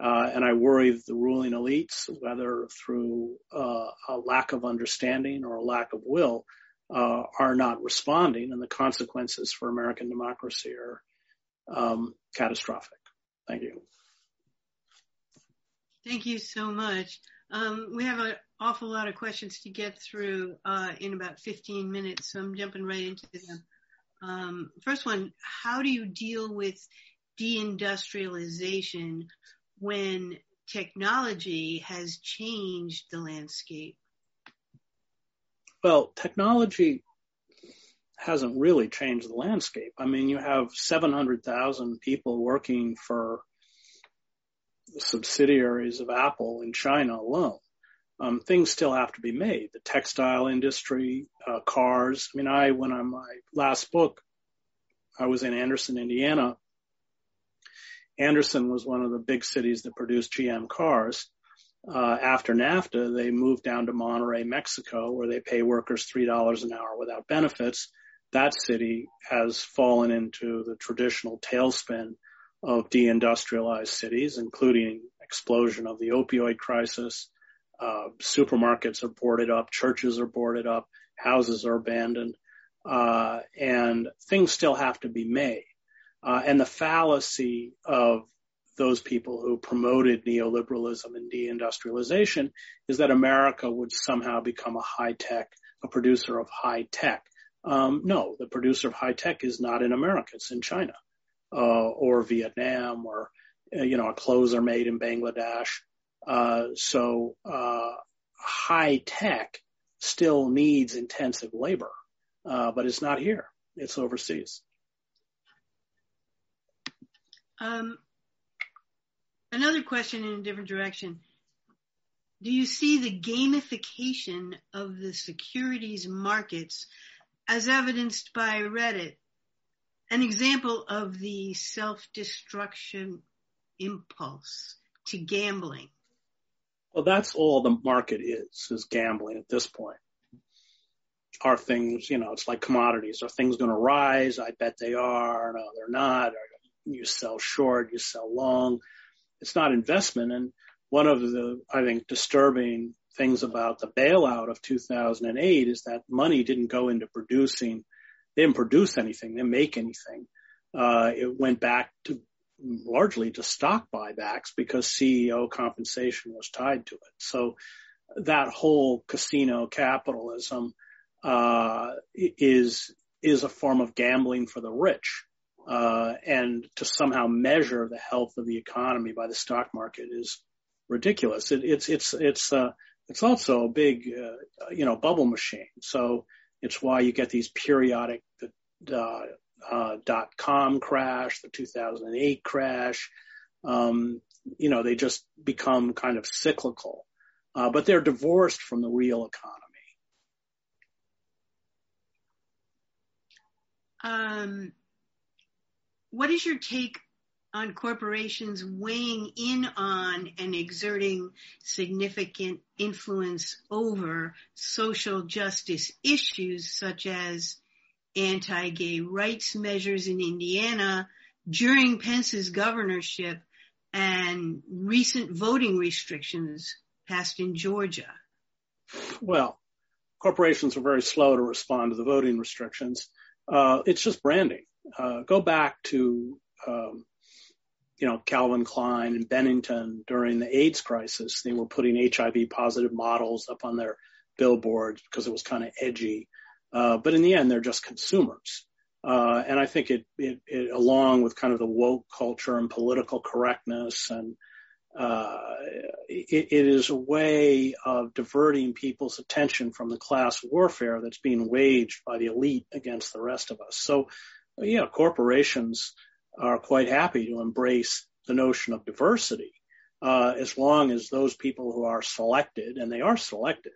Uh, and I worry that the ruling elites, whether through uh, a lack of understanding or a lack of will, uh, are not responding, and the consequences for American democracy are um, catastrophic. Thank you. Thank you so much. Um, we have an awful lot of questions to get through uh, in about 15 minutes, so I'm jumping right into them. Um, first one, how do you deal with deindustrialization when technology has changed the landscape? Well, technology hasn't really changed the landscape. I mean, you have 700,000 people working for subsidiaries of Apple in China alone. Um, things still have to be made. The textile industry, uh, cars. I mean, I, when on my last book, I was in Anderson, Indiana. Anderson was one of the big cities that produced GM cars. Uh, after NAFTA, they moved down to Monterrey, Mexico, where they pay workers $3 an hour without benefits. That city has fallen into the traditional tailspin of deindustrialized cities, including explosion of the opioid crisis. Uh, supermarkets are boarded up, churches are boarded up, houses are abandoned, uh, and things still have to be made. Uh, and the fallacy of those people who promoted neoliberalism and deindustrialization is that America would somehow become a high tech, a producer of high tech. Um, no, the producer of high tech is not in America; it's in China uh, or Vietnam, or uh, you know, clothes are made in Bangladesh. Uh, so uh, high tech still needs intensive labor, uh, but it's not here; it's overseas. Um, another question in a different direction. Do you see the gamification of the securities markets as evidenced by Reddit an example of the self-destruction impulse to gambling? Well, that's all the market is, is gambling at this point. Are things, you know, it's like commodities. Are things going to rise? I bet they are. No, they're not. You sell short, you sell long. It's not investment. And one of the, I think, disturbing things about the bailout of 2008 is that money didn't go into producing they didn't produce anything, they didn't make anything. Uh, it went back to largely to stock buybacks because CEO compensation was tied to it. So that whole casino capitalism uh, is is a form of gambling for the rich, uh, and to somehow measure the health of the economy by the stock market is ridiculous. It, it's it's it's uh, it's also a big uh, you know bubble machine. So it's why you get these periodic uh, uh, dot com crash, the 2008 crash. Um, you know, they just become kind of cyclical, uh, but they're divorced from the real economy. Um, what is your take on corporations weighing in on and exerting significant influence over social justice issues such as anti-gay rights measures in Indiana during Pence's governorship and recent voting restrictions passed in Georgia? Well, corporations are very slow to respond to the voting restrictions. Uh, it's just branding. Uh, go back to um, you know, Calvin Klein and Benetton during the AIDS crisis. They were putting HIV positive models up on their billboards because it was kind of edgy. Uh, but in the end, they're just consumers. Uh, and I think it, it, it, along with kind of the woke culture and political correctness and, uh, it, it is a way of diverting people's attention from the class warfare that's being waged by the elite against the rest of us. So, yeah, corporations, are quite happy to embrace the notion of diversity uh, as long as those people who are selected, and they are selected,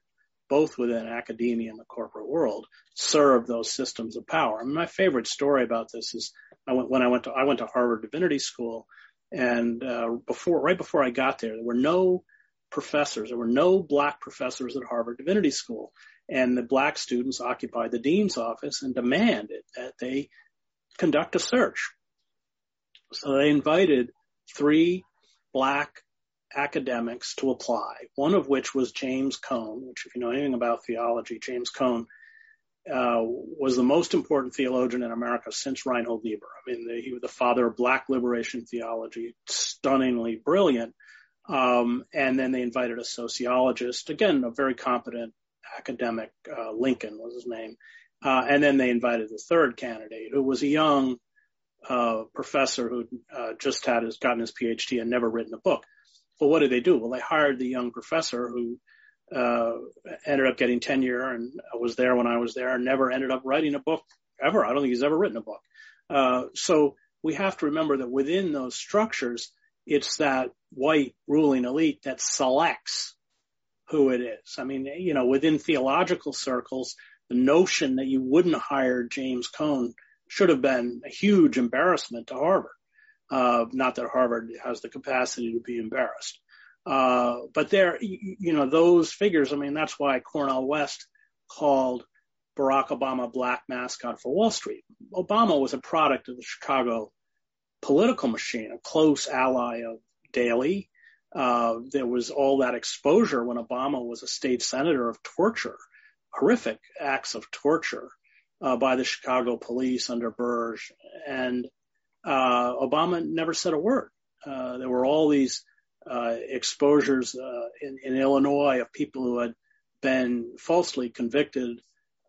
both within academia and the corporate world, serve those systems of power. Mean, my favorite story about this is I went, when I went to I went to Harvard Divinity School, and uh, before right before I got there, there were no professors. There were no black professors at Harvard Divinity School, and the black students occupied the dean's office and demanded that they conduct a search so they invited three black academics to apply, one of which was James Cone, which if you know anything about theology, James Cone uh, was the most important theologian in America since Reinhold Niebuhr. I mean, the, he was the father of black liberation theology, stunningly brilliant. Um, and then they invited a sociologist, again, a very competent academic, uh, Lincoln was his name. Uh, and then they invited the third candidate, who was a young uh, professor who uh, just had his gotten his PhD and never written a book. Well, what did they do? Well, they hired the young professor who uh, ended up getting tenure and was there when I was there and never ended up writing a book ever. I don't think he's ever written a book. Uh, so we have to remember that within those structures, it's that white ruling elite that selects who it is. I mean, you know, within theological circles, the notion that you wouldn't hire James Cone should have been a huge embarrassment to Harvard. Uh, not that Harvard has the capacity to be embarrassed. Uh, but there, you know, those figures, I mean, that's why Cornel West called Barack Obama black mascot for Wall Street. Obama was a product of the Chicago political machine, a close ally of Daley. Uh, there was all that exposure when Obama was a state senator of torture, horrific acts of torture uh, by the Chicago police under Burge. And uh, Obama never said a word. Uh, there were all these uh, exposures uh, in, in, Illinois of people who had been falsely convicted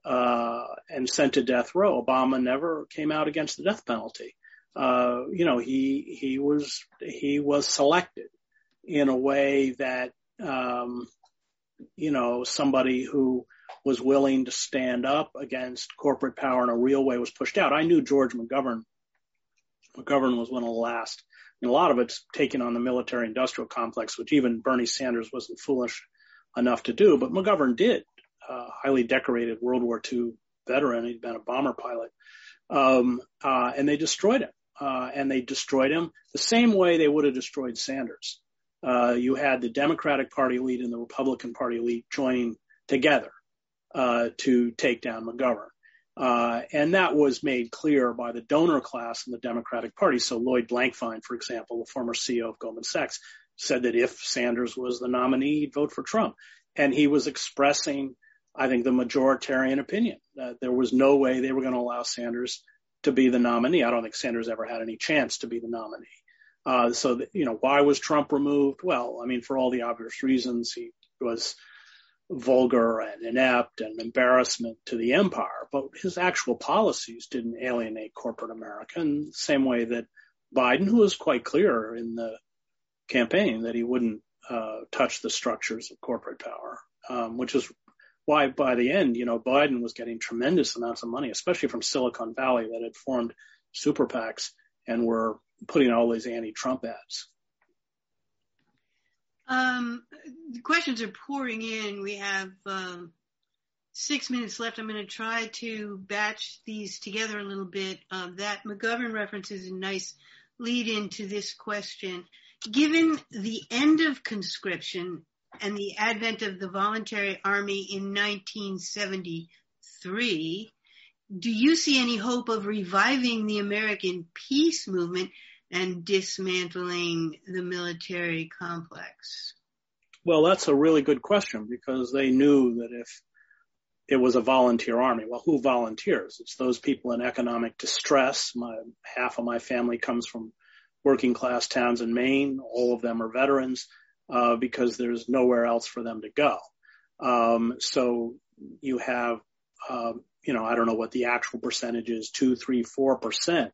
uh, and sent to death row. Obama never came out against the death penalty. you know, he he was he was selected in a way that um, you know somebody who was willing to stand up against corporate power in a real way was pushed out. I knew George McGovern. McGovern was one of the last. And a lot of it's taken on the military industrial complex, which even Bernie Sanders wasn't foolish enough to do, but McGovern did. Uh, highly decorated World War II veteran. He'd been a bomber pilot. Um, uh, and they destroyed him. Uh, and they destroyed him the same way they would have destroyed Sanders. Uh, you had the Democratic Party elite and the Republican Party elite joining together uh, to take down McGovern. Uh, and that was made clear by the donor class in the Democratic Party. So Lloyd Blankfein, for example, the former CEO of Goldman Sachs, said that if Sanders was the nominee, he'd vote for Trump. And he was expressing, I think, the majoritarian opinion that there was no way they were going to allow Sanders to be the nominee. I don't think Sanders ever had any chance to be the nominee. Uh, so, you know, why was Trump removed? Well, I mean, for all the obvious reasons, he was vulgar and inept and embarrassment to the empire, but his actual policies didn't alienate corporate America in the same way that Biden, who was quite clear in the campaign that he wouldn't uh, touch the structures of corporate power, um, which is why by the end, you know, Biden was getting tremendous amounts of money, especially from Silicon Valley that had formed super PACs and were putting all these anti-Trump ads. Um, the questions are pouring in. We have um, six minutes left. I'm going to try to batch these together a little bit. Uh, that McGovern reference is a nice lead into this question. Given the end of conscription and the advent of the voluntary army in 1973, do you see any hope of reviving the American peace movement and dismantling the military complex? Well, that's a really good question because they knew that if it was a volunteer army, well, who volunteers? It's those people in economic distress. My half of my family comes from working class towns in Maine. All of them are veterans uh, because there's nowhere else for them to go. Um, so you have, um, you know, I don't know what the actual percentage is, two, three, four percent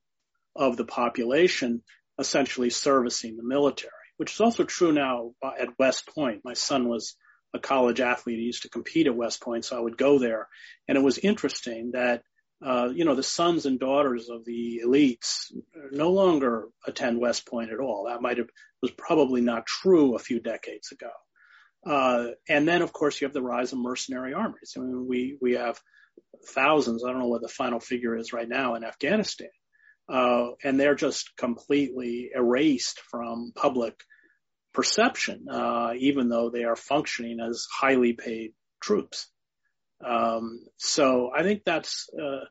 of the population essentially servicing the military, which is also true now at West Point. My son was a college athlete. He used to compete at West Point, so I would go there. And it was interesting that, uh, you know, the sons and daughters of the elites no longer attend West Point at all. That might have, was probably not true a few decades ago. Uh, and then, of course, you have the rise of mercenary armies. I mean, we, we have thousands, I don't know what the final figure is right now in Afghanistan, and they're just completely erased from public perception, uh, even though they are functioning as highly paid troops. Um, so I think that's uh,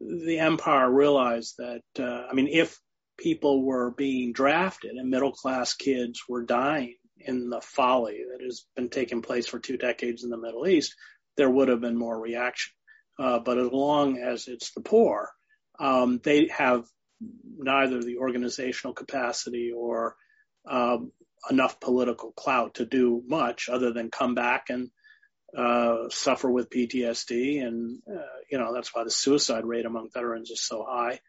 the empire realized that. Uh, I mean, if people were being drafted and middle class kids were dying in the folly that has been taking place for two decades in the Middle East, there would have been more reaction. Uh, but as long as it's the poor, um, they have neither the organizational capacity or um, enough political clout to do much other than come back and uh, suffer with PTSD, and uh, you know that's why the suicide rate among veterans is so high,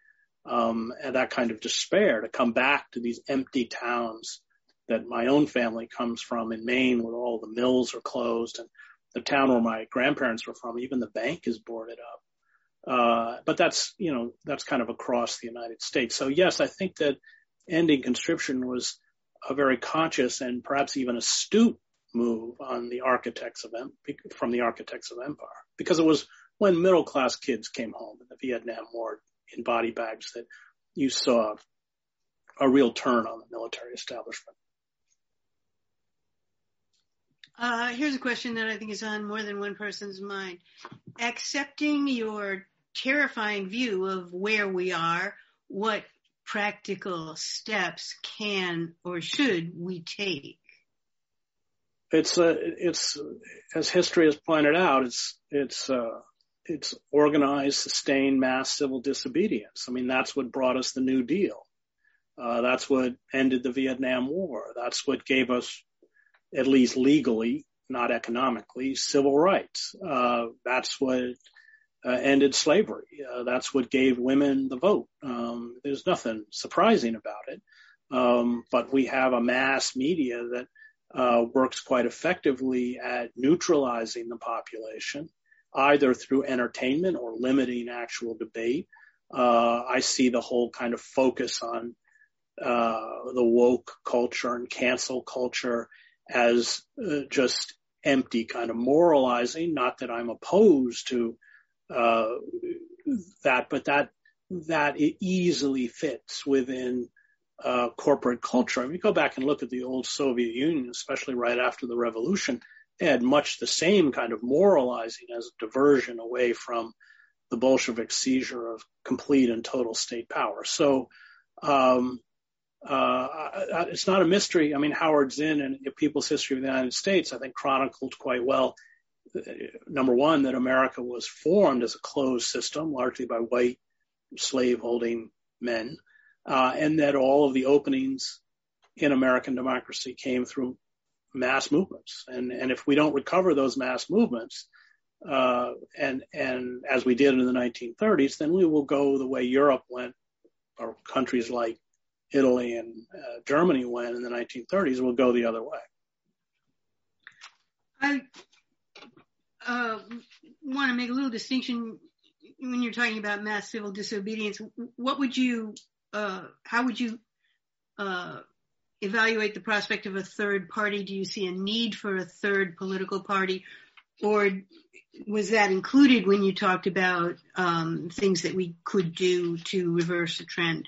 um, and that kind of despair to come back to these empty towns that my own family comes from in Maine, where all the mills are closed, and the town where my grandparents were from, even the bank is boarded up. Uh, but that's you know that's kind of across the United States. So yes, I think that ending conscription was a very conscious and perhaps even astute move on the architects of from the architects of empire because it was when middle class kids came home in the Vietnam War in body bags that you saw a real turn on the military establishment. Uh, here's a question that I think is on more than one person's mind. Accepting your terrifying view of where we are, what practical steps can or should we take? It's uh, it's as history has pointed out, it's it's uh, it's organized, sustained mass civil disobedience. I mean, that's what brought us the New Deal. Uh, that's what ended the Vietnam War. That's what gave us, at least legally, not economically, civil rights. Uh, that's what uh, ended slavery. Uh, that's what gave women the vote. Um, there's nothing surprising about it. Um, but we have a mass media that uh, works quite effectively at neutralizing the population, either through entertainment or limiting actual debate. Uh, I see the whole kind of focus on uh, the woke culture and cancel culture as uh, just empty kind of moralizing. Not that I'm opposed to uh, that, but that that it easily fits within uh, corporate culture. I mean, you go back and look at the old Soviet Union, especially right after the revolution, they had much the same kind of moralizing as a diversion away from the Bolshevik seizure of complete and total state power. So, um, uh, it's not a mystery. I mean, Howard Zinn and People's History of the United States, I think, chronicled quite well number one, that America was formed as a closed system, largely by white slave-holding men, uh, and that all of the openings in American democracy came through mass movements. And, and if we don't recover those mass movements, uh, and and as we did in the 1930s, then we will go the way Europe went, or countries like Italy and uh, Germany went in the 1930s. Will go the other way. I uh, want to make a little distinction when you're talking about mass civil disobedience. What would you, uh, how would you uh, evaluate the prospect of a third party? Do you see a need for a third political party, or was that included when you talked about um, things that we could do to reverse a trend?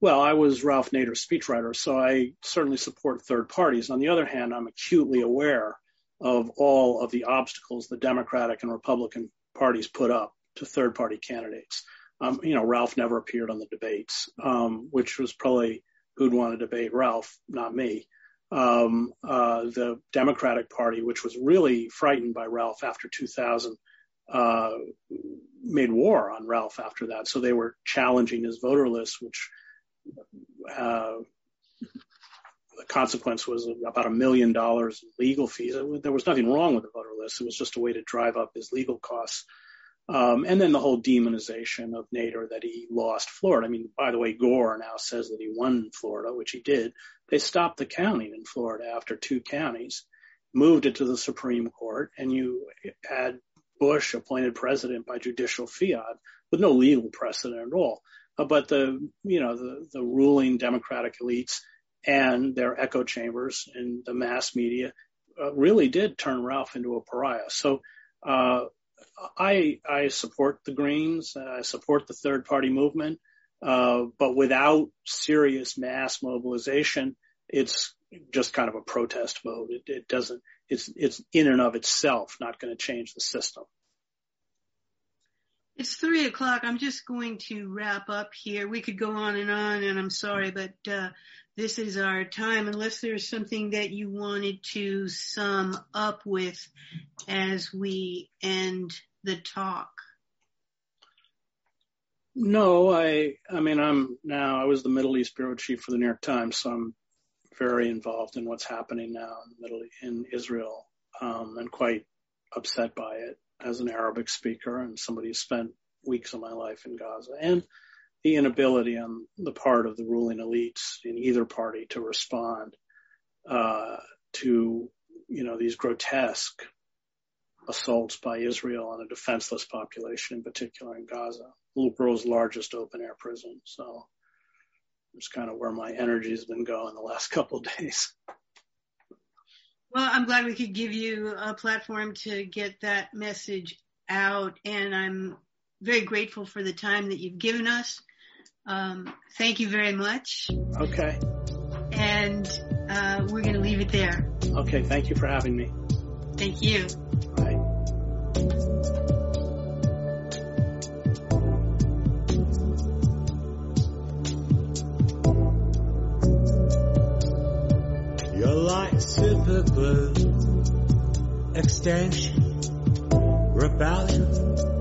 Well, I was Ralph Nader's speechwriter, so I certainly support third parties. On the other hand, I'm acutely aware of all of the obstacles the Democratic and Republican parties put up to third party candidates. Um, you know, Ralph never appeared on the debates, um, which was probably who'd want to debate Ralph, not me. Um, uh, the Democratic Party, which was really frightened by Ralph after 2000, uh, made war on Ralph after that. So they were challenging his voter list, which the consequence was about a million dollars in legal fees. There was nothing wrong with the voter list. It was just a way to drive up his legal costs. Um, and then the whole demonization of Nader that he lost Florida. I mean, by the way, Gore now says that he won Florida, which he did. They stopped the counting in Florida after two counties, moved it to the Supreme Court, and you had Bush appointed president by judicial fiat with no legal precedent at all. Uh, but the, you know, the, the ruling Democratic elites and their echo chambers in the mass media uh, really did turn Ralph into a pariah. So uh, I I support the Greens. I support the third party movement, uh, but without serious mass mobilization, it's just kind of a protest vote. It, it doesn't. It's it's in and of itself not going to change the system. It's three o'clock. I'm just going to wrap up here. We could go on and on, and I'm sorry, but uh, this is our time. Unless there's something that you wanted to sum up with as we end the talk. No, I. I mean, I'm now. I was the Middle East bureau chief for the New York Times, so I'm very involved in what's happening now in the Middle in Israel, um, and quite upset by it as an Arabic speaker and somebody who spent weeks of my life in Gaza, and the inability on the part of the ruling elites in either party to respond uh, to you know these grotesque assaults by Israel on a defenseless population, in particular in Gaza, the world's largest open air prison. So it's kind of where my energy has been going the last *laughs* couple of days. Well, I'm glad we could give you a platform to get that message out, and I'm very grateful for the time that you've given us. Um, thank you very much. Okay. And uh, we're going to leave it there. Okay. Thank you for having me. Thank you. Bye. Your light super blue extension rebellion